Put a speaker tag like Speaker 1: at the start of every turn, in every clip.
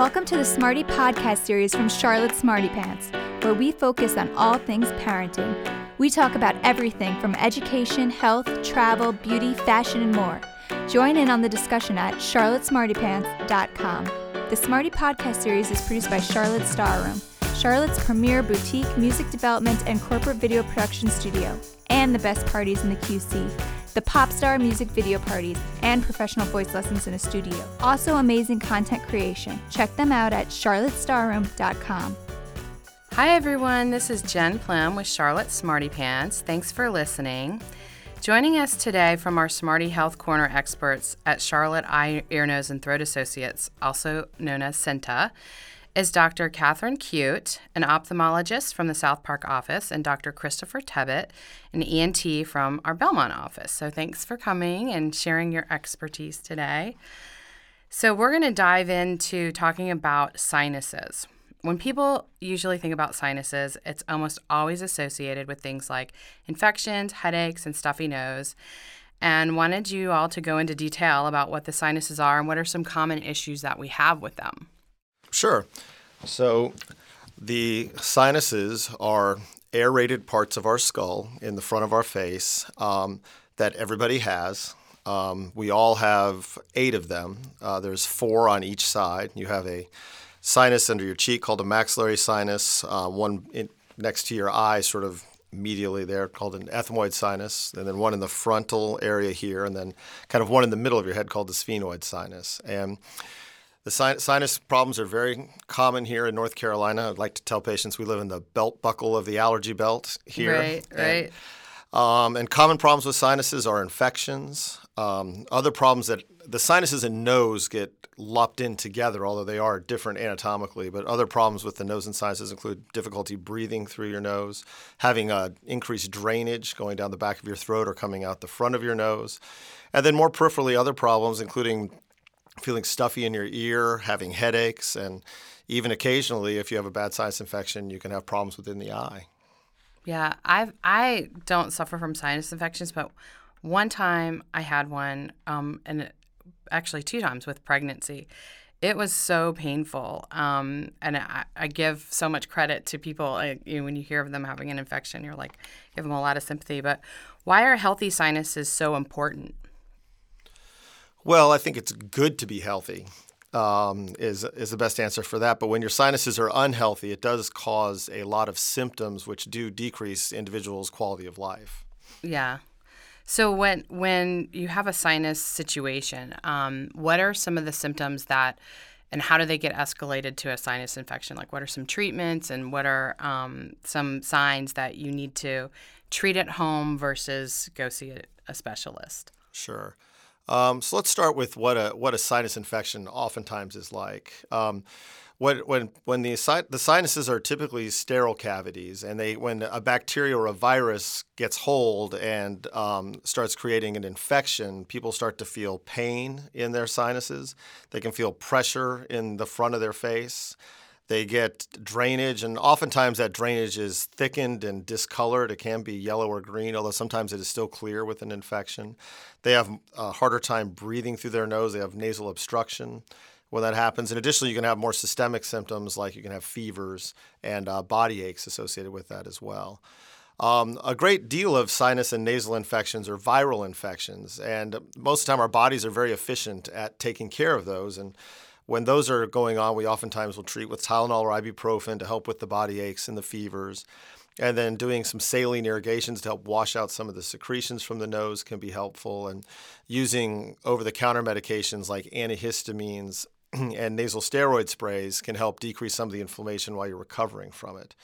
Speaker 1: Welcome to the Smarty Podcast series from Charlotte Smarty Pants, where we focus on all things parenting. We talk about everything from education, health, travel, beauty, fashion, and more. Join in on the discussion at charlottesmartypants.com. The Smarty Podcast series is produced by Charlotte Starroom, Charlotte's premier boutique music development and corporate video production studio, and the best parties in the QC the pop star music video parties, and professional voice lessons in a studio. Also, amazing content creation. Check them out at charlottestarroom.com.
Speaker 2: Hi, everyone. This is Jen Plum with Charlotte Smarty Pants. Thanks for listening. Joining us today from our Smarty Health Corner experts at Charlotte Eye, Ear, Nose, and Throat Associates, also known as CEENTA, is Dr. Catherine Cute, an ophthalmologist from the South Park office, and Dr. Christopher Tebbett, an ENT from our Belmont office. So thanks for coming and sharing your expertise today. So we're going to dive into talking about sinuses. When people usually think about sinuses, it's almost always associated with things like infections, headaches, and stuffy nose. And wanted you all to go into detail about what the sinuses are and what are some common issues that we have with them.
Speaker 3: Sure. So the sinuses are aerated parts of our skull in the front of our face um, that everybody has. Um, we all have eight of them. Uh, there's four on each side. You have a sinus under your cheek called a maxillary sinus, uh, one in, next to your eye, sort of medially there, called an ethmoid sinus, and then one in the frontal area here, and then kind of one in the middle of your head called the sphenoid sinus. And the sinus problems are very common here in North Carolina. I'd like to tell patients we live in the belt buckle of the allergy belt here.
Speaker 2: Right, right.
Speaker 3: And, um, and common problems with sinuses are infections. Um, other problems that the sinuses and nose get lumped in together, although they are different anatomically. But other problems with the nose and sinuses include difficulty breathing through your nose, having uh, increased drainage going down the back of your throat or coming out the front of your nose, and then more peripherally, other problems including feeling stuffy in your ear, having headaches, and even occasionally, if you have a bad sinus infection, you can have problems within the eye.
Speaker 2: Yeah, I I don't suffer from sinus infections, but one time I had one, um, and it, actually two times with pregnancy. It was so painful, um, and I, I, give so much credit to people. I, you know, when you hear of them having an infection, you're like, give them a lot of sympathy. But why are healthy sinuses so important?
Speaker 3: Well, I think it's good to be healthy. Um, is is the best answer for that. But when your sinuses are unhealthy, it does cause a lot of symptoms which do decrease individuals' quality of life.
Speaker 2: Yeah. So when when you have a sinus situation, um, what are some of the symptoms that, and how do they get escalated to a sinus infection? Like, what are some treatments, and what are um, some signs that you need to treat at home versus go see a, a specialist?
Speaker 3: Sure. Um, so let's start with what a what a sinus infection oftentimes is like. Um, when when when the the sinuses are typically sterile cavities, and they when a bacteria or a virus gets hold and um, starts creating an infection, people start to feel pain in their sinuses. They can feel pressure in the front of their face. They get drainage, and oftentimes that drainage is thickened and discolored. It can be yellow or green, although sometimes it is still clear with an infection. They have a harder time breathing through their nose. They have nasal obstruction when that happens. And additionally, you can have more systemic symptoms like you can have fevers and uh, body aches associated with that as well. Um, a great deal of sinus and nasal infections are viral infections, and most of the time our bodies are very efficient at taking care of those. And when those are going on, we oftentimes will treat with Tylenol or ibuprofen to help with the body aches and the fevers. And then doing some saline irrigations to help wash out some of the secretions from the nose can be helpful. And using over the counter medications like antihistamines and nasal steroid sprays can help decrease some of the inflammation while you're recovering from it.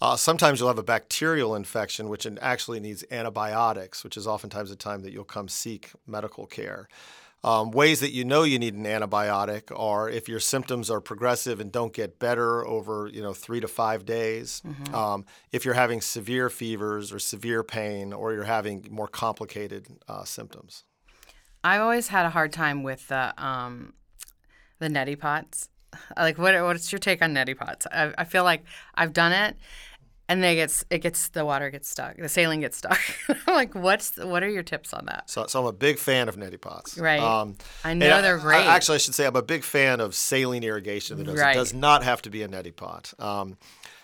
Speaker 3: Uh, sometimes you'll have a bacterial infection, which actually needs antibiotics, which is oftentimes a time that you'll come seek medical care. Um, ways that you know you need an antibiotic are if your symptoms are progressive and don't get better over you know three to five days. Mm-hmm. Um, if you're having severe fevers or severe pain, or you're having more complicated uh, symptoms.
Speaker 2: I've always had a hard time with the um, the neti pots. Like, what what's your take on neti pots? I, I feel like I've done it, and they gets it gets the water gets stuck, the saline gets stuck. I'm like, what's what are your tips on that?
Speaker 3: So, so I'm a big fan of neti pots.
Speaker 2: Right.
Speaker 3: Um,
Speaker 2: I know they're
Speaker 3: I-
Speaker 2: great.
Speaker 3: actually, I should say I'm a big fan of saline irrigation. That does,
Speaker 2: Right.
Speaker 3: It does not have to be a neti pot. Um,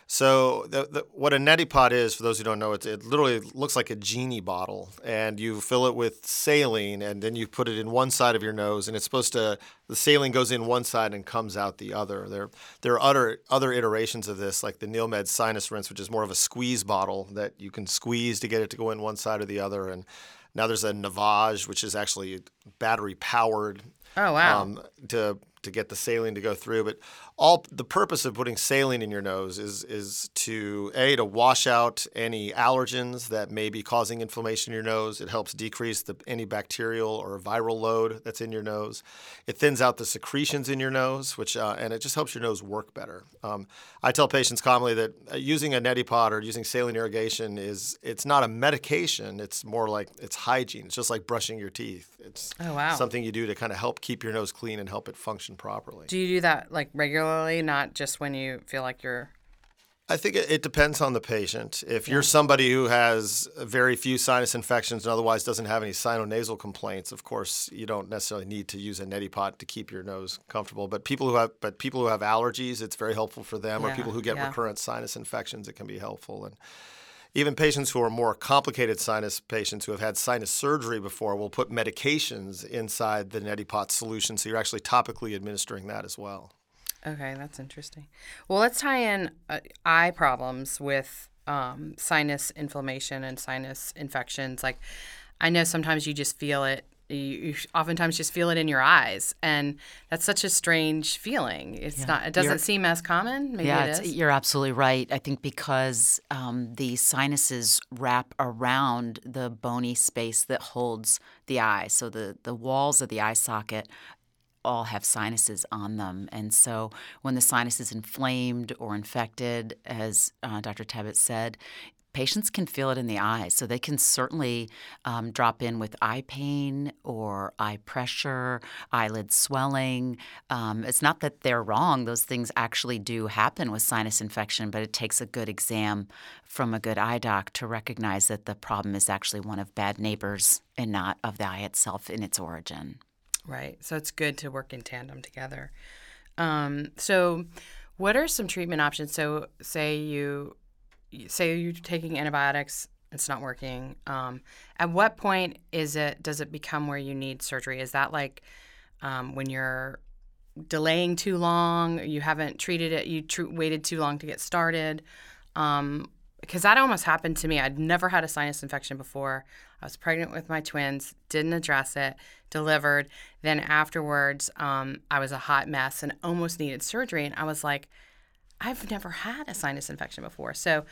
Speaker 3: so the, the, what a neti pot is, for those who don't know, it, it literally looks like a genie bottle, and you fill it with saline, and then you put it in one side of your nose, and it's supposed to the saline goes in one side and comes out the other. There there are other other iterations of this, like the Neilmed Sinus Rinse, which is more of a squeeze bottle that you can squeeze to get it to go in one side or the other, and now there's a Navage, which is actually battery powered
Speaker 2: Oh wow.
Speaker 3: um, to to get the saline to go through. But all the purpose of putting saline in your nose is is to a to wash out any allergens that may be causing inflammation in your nose. It helps decrease the any bacterial or viral load that's in your nose. It thins out the secretions in your nose, which uh, and it just helps your nose work better. Um, I tell patients commonly that uh, using a neti pot or using saline irrigation is it's not a medication. It's more like it's hygiene. It's just like brushing your teeth. It's
Speaker 2: Oh, wow.
Speaker 3: something you do to kind of help keep your nose clean and help it function properly.
Speaker 2: do you do that like regularly, not just when you feel like you're
Speaker 3: I think it, it depends on the patient. If you're somebody who has very few sinus infections and otherwise doesn't have any sinonasal complaints, of course, you don't necessarily need to use a neti pot to keep your nose comfortable. But people who have but people who have allergies, it's very helpful for them. or people who get
Speaker 2: yeah.
Speaker 3: recurrent sinus infections, it can be helpful. And even patients who are more complicated sinus patients who have had sinus surgery before will put medications inside the neti pot solution, so you're actually topically administering that as well.
Speaker 2: Okay, that's interesting. Well, let's tie in uh, eye problems with um, sinus inflammation and sinus infections. Like, I know sometimes you just feel it. You, you oftentimes just feel it in your eyes, and that's such a strange feeling. It's not. It doesn't
Speaker 4: You're-
Speaker 2: seem as common. Maybe
Speaker 4: yeah, you're absolutely right. I think because um, the sinuses wrap around the bony space that holds the eye, so the the walls of the eye socket all have sinuses on them, and so when the sinus is inflamed or infected, as uh, Dr. Tebbett said. Patients can feel it in the eyes, so they can certainly um, drop in with eye pain or eye pressure, eyelid swelling. Um, it's not that they're wrong; those things actually do happen with sinus infection, but it takes a good exam from a good eye doc to recognize that the problem is actually one of bad neighbors and not of the eye itself in its origin.
Speaker 2: Right. So it's good to work in tandem together. Um, so, what are some treatment options? So, say you say you're taking antibiotics, it's not working. Um, at what point is it? Does it become where you need surgery? Is that like um, when you're delaying too long? You haven't treated it. You tr- waited too long to get started. Um, because that almost happened to me. I'd never had a sinus infection before. I was pregnant with my twins, didn't address it, delivered. Then afterwards, um, I was a hot mess and almost needed surgery. And I was like, I've never had a sinus infection before. So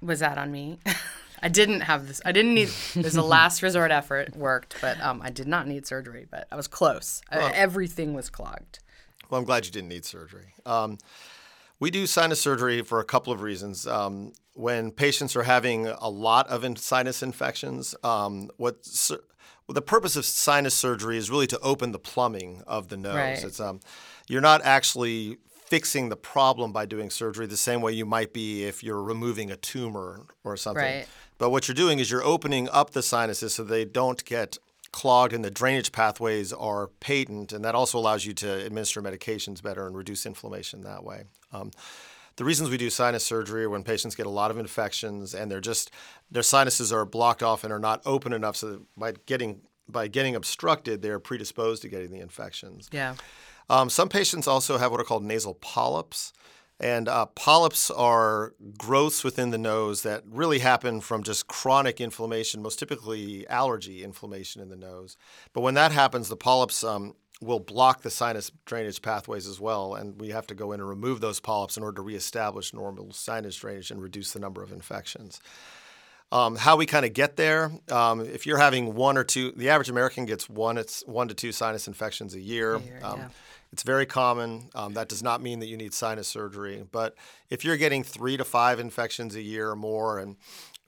Speaker 2: was that on me? I didn't have this. I didn't need. It was a last resort effort. Worked, but um, I did not need surgery. But I was close. Uh, everything was clogged.
Speaker 3: Well, I'm glad you didn't need surgery. Um, we do sinus surgery for a couple of reasons. Um, when patients are having a lot of in- sinus infections, um, what sur- well, the purpose of sinus surgery is really to open the plumbing of the nose.
Speaker 2: Right.
Speaker 3: It's um, you're not actually fixing the problem by doing surgery the same way you might be if you're removing a tumor or something.
Speaker 2: Right.
Speaker 3: But what you're doing is you're opening up the sinuses so they don't get clogged and the drainage pathways are patent, and that also allows you to administer medications better and reduce inflammation that way. Um, the reasons we do sinus surgery are when patients get a lot of infections and they're just their sinuses are blocked off and are not open enough, so that by getting by getting obstructed, they're predisposed to getting the infections.
Speaker 2: Yeah.
Speaker 3: Um, some patients also have what are called nasal polyps. And uh, polyps are growths within the nose that really happen from just chronic inflammation, most typically allergy inflammation in the nose. But when that happens, the polyps um, will block the sinus drainage pathways as well. And we have to go in and remove those polyps in order to reestablish normal sinus drainage and reduce the number of infections. Um, how we kind of get there, um, if you're having one or two, the average American gets one, it's one to two sinus infections a year.
Speaker 2: year,
Speaker 3: Um,
Speaker 2: yeah.
Speaker 3: It's very common. Um, that does not mean that you need sinus surgery. But if you're getting three to five infections a year or more, and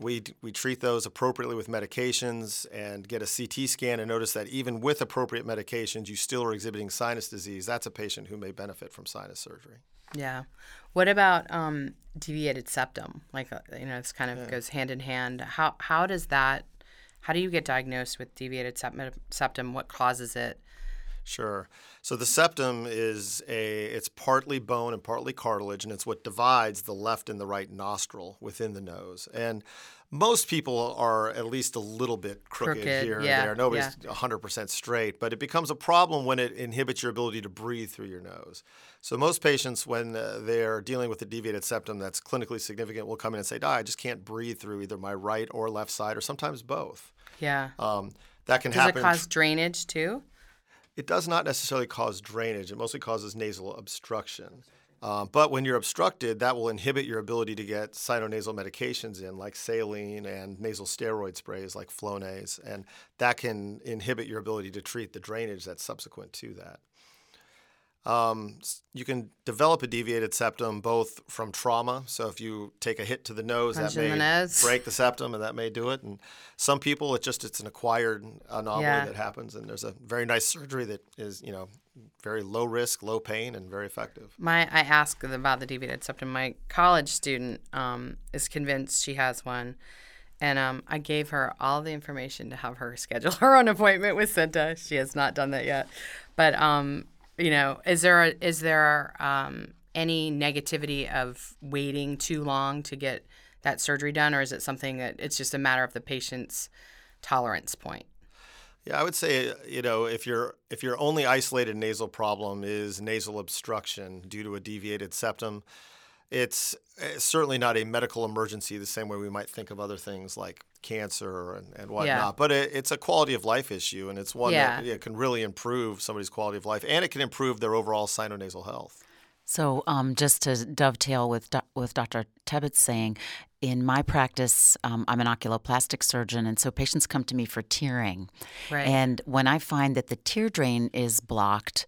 Speaker 3: we, we treat those appropriately with medications and get a CT scan and notice that even with appropriate medications, you still are exhibiting sinus disease. That's a patient who may benefit from sinus surgery.
Speaker 2: Yeah. What about um, deviated septum? Like uh, you know, this kind of yeah. goes hand in hand. How how does that? How do you get diagnosed with deviated septum? What causes it?
Speaker 3: Sure. So the septum is a it's partly bone and partly cartilage, and it's what divides the left and the right nostril within the nose. And most people are at least a little bit crooked,
Speaker 2: crooked
Speaker 3: here
Speaker 2: yeah,
Speaker 3: and there. Nobody's yeah. 100% straight, but it becomes a problem when it inhibits your ability to breathe through your nose. So most patients, when uh, they're dealing with a deviated septum that's clinically significant, will come in and say, "I just can't breathe through either my right or left side, or sometimes both."
Speaker 2: Yeah. Um,
Speaker 3: that can
Speaker 2: Does
Speaker 3: happen.
Speaker 2: Does it cause drainage too?
Speaker 3: It does not necessarily cause drainage. It mostly causes nasal obstruction. Uh, but when you're obstructed, that will inhibit your ability to get sinonasal medications in, like saline and nasal steroid sprays like Flonase, and that can inhibit your ability to treat the drainage that's subsequent to that. Um, you can develop a deviated septum both from trauma. So if you take a hit to the nose,
Speaker 2: Punch
Speaker 3: that may
Speaker 2: the
Speaker 3: break the septum, and that may do it. And some people, it's just it's an acquired anomaly
Speaker 2: yeah.
Speaker 3: that happens. And there's a very nice surgery that is you know very low risk, low pain, and very effective.
Speaker 2: My I asked about the deviated septum. My college student um, is convinced she has one. And um, I gave her all the information to have her schedule her own appointment with CEENTA. She has not done that yet. But um, you know, is there a, is there um, any negativity of waiting too long to get that surgery done, or is it something that it's just a matter of the patient's tolerance point?
Speaker 3: Yeah, I would say you know if your if your only isolated nasal problem is nasal obstruction due to a deviated septum, it's eh, certainly not a medical emergency the same way we might think of other things like cancer and, and whatnot.
Speaker 2: Yeah.
Speaker 3: But it, it's a quality of life issue, and it's one
Speaker 2: yeah.
Speaker 3: that yeah, can really improve somebody's quality of life, and it can improve their overall sinonasal health.
Speaker 4: So, um, just to dovetail with with Dr. Tebbet's saying, in my practice, um, I'm an oculoplastic surgeon, and so patients come to me for tearing.
Speaker 2: Right.
Speaker 4: And when I find that the tear drain is blocked,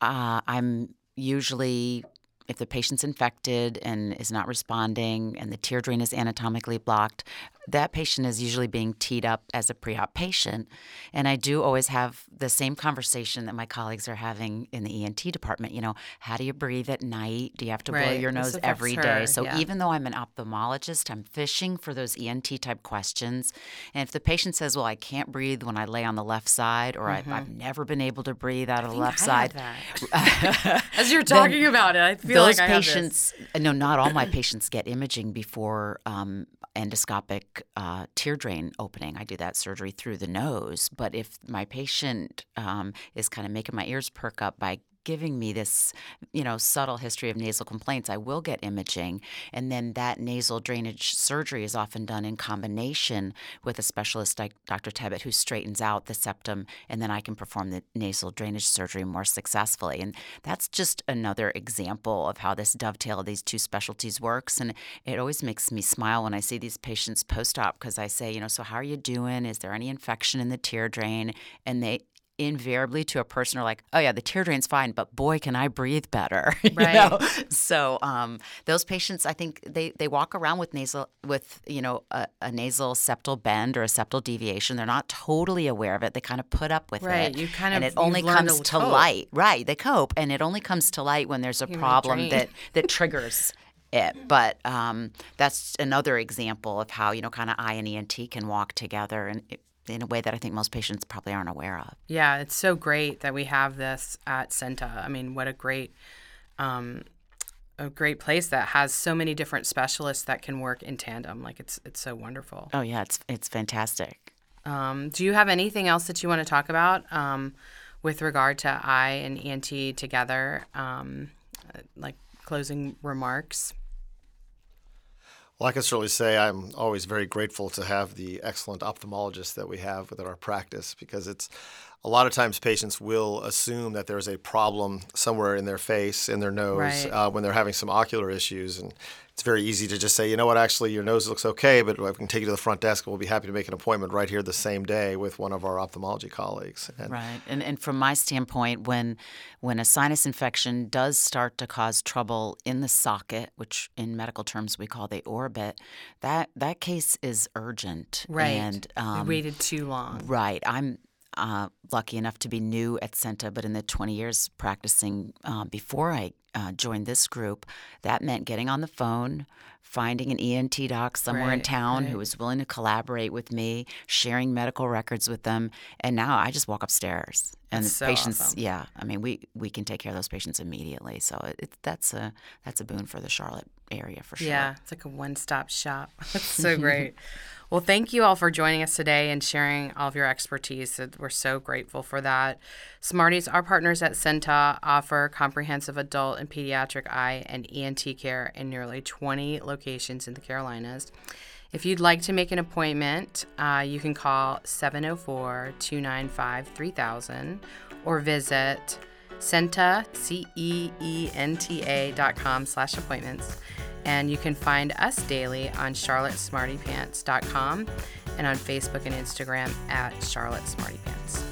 Speaker 4: uh, I'm usually if the patient's infected and is not responding and the tear drain is anatomically blocked, that patient is usually being teed up as a pre op patient. And I do always have the same conversation that my colleagues are having in the ENT department. You know, how do you breathe at night? Do you have to
Speaker 2: right.
Speaker 4: blow your nose every
Speaker 2: her.
Speaker 4: day? So
Speaker 2: yeah.
Speaker 4: even though I'm an ophthalmologist, I'm fishing for those ENT type questions. And if the patient says, well, I can't breathe when I lay on the left side, or mm-hmm. I, have never been able to breathe out of the left
Speaker 2: I
Speaker 4: side.
Speaker 2: As you're talking about it, I feel
Speaker 4: those
Speaker 2: like I
Speaker 4: patients, no, not all my patients get imaging before um, endoscopic uh, tear drain opening. I do that surgery through the nose. But if my patient um, is kind of making my ears perk up by giving me this, you know, subtle history of nasal complaints, I will get imaging. And then that nasal drainage surgery is often done in combination with a specialist like Dr. Tebbet who straightens out the septum, and then I can perform the nasal drainage surgery more successfully. And that's just another example of how this dovetail of these two specialties works. And it always makes me smile when I see these patients post op because I say, you know, so how are you doing? Is there any infection in the tear drain? And they invariably to a person are like, oh yeah, the tear drain's fine, but boy, can I breathe better.
Speaker 2: Right.
Speaker 4: know? So um, those patients, I think they, they walk around with nasal with you know a, a, nasal septal bend or a septal deviation. They're not totally aware of it. They kind of put up with
Speaker 2: right.
Speaker 4: it.
Speaker 2: You kind of
Speaker 4: and it only comes to,
Speaker 2: to
Speaker 4: light. Right. They cope, and it only comes to light when there's a
Speaker 2: Human
Speaker 4: problem
Speaker 2: drain.
Speaker 4: that that triggers. It. But um, that's another example of how you know kind of I and ENT can walk together, and it, in a way that I think most patients probably aren't aware of.
Speaker 2: Yeah, it's so great that we have this at CEENTA. I mean, what a great, um, a great place that has so many different specialists that can work in tandem. Like it's it's so wonderful.
Speaker 4: Oh yeah, it's it's fantastic.
Speaker 2: Um, do you have anything else that you want to talk about um, with regard to eye and ENT together? Um, like closing remarks.
Speaker 3: Well, I can certainly say I'm always very grateful to have the excellent ophthalmologists that we have within our practice because it's a lot of times patients will assume that there's a problem somewhere in their face, in their nose,
Speaker 2: Right.
Speaker 3: uh, when they're having some ocular issues. And it's very easy to just say, you know what, actually, your nose looks okay, but I can take you to the front desk and we'll be happy to make an appointment right here the same day with one of our ophthalmology colleagues. And
Speaker 4: Right, and and from my standpoint, when when a sinus infection does start to cause trouble in the socket, which in medical terms we call the orbit, that that case is urgent.
Speaker 2: Right.
Speaker 4: And um,
Speaker 2: we waited too long.
Speaker 4: Right. I'm uh, lucky enough to be new at CEENTA, but in the 20 years practicing uh, before I uh, joined this group, that meant getting on the phone, finding an ENT doc somewhere in town
Speaker 2: right.
Speaker 4: who was willing to collaborate with me, sharing medical records with them, and now I just walk upstairs. And
Speaker 2: so
Speaker 4: patients,
Speaker 2: awesome.
Speaker 4: yeah, I mean, we, we can take care of those patients immediately. So it, it, that's a that's a boon for the Charlotte area for sure.
Speaker 2: Yeah, it's like a one stop shop. That's so great. well, thank you all for joining us today and sharing all of your expertise. We're so grateful for that. Smarties, our partners at CEENTA, offer comprehensive adult and pediatric eye and ENT care in nearly 20 locations in the Carolinas. If you'd like to make an appointment, uh, you can call 704 295 3000 or visit CEENTA, C E E N T A dot com slash appointments. And you can find us daily on charlottesmartypants.com and on Facebook and Instagram at Charlotte Smarty Pants.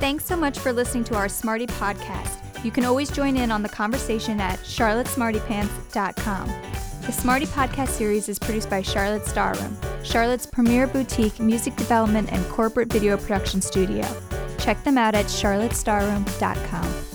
Speaker 1: Thanks so much for listening to our Smarty podcast. You can always join in on the conversation at charlottesmartypants.com. The Smarty podcast series is produced by Charlotte Starroom, Charlotte's premier boutique music development and corporate video production studio. Check them out at charlottestarroom.com.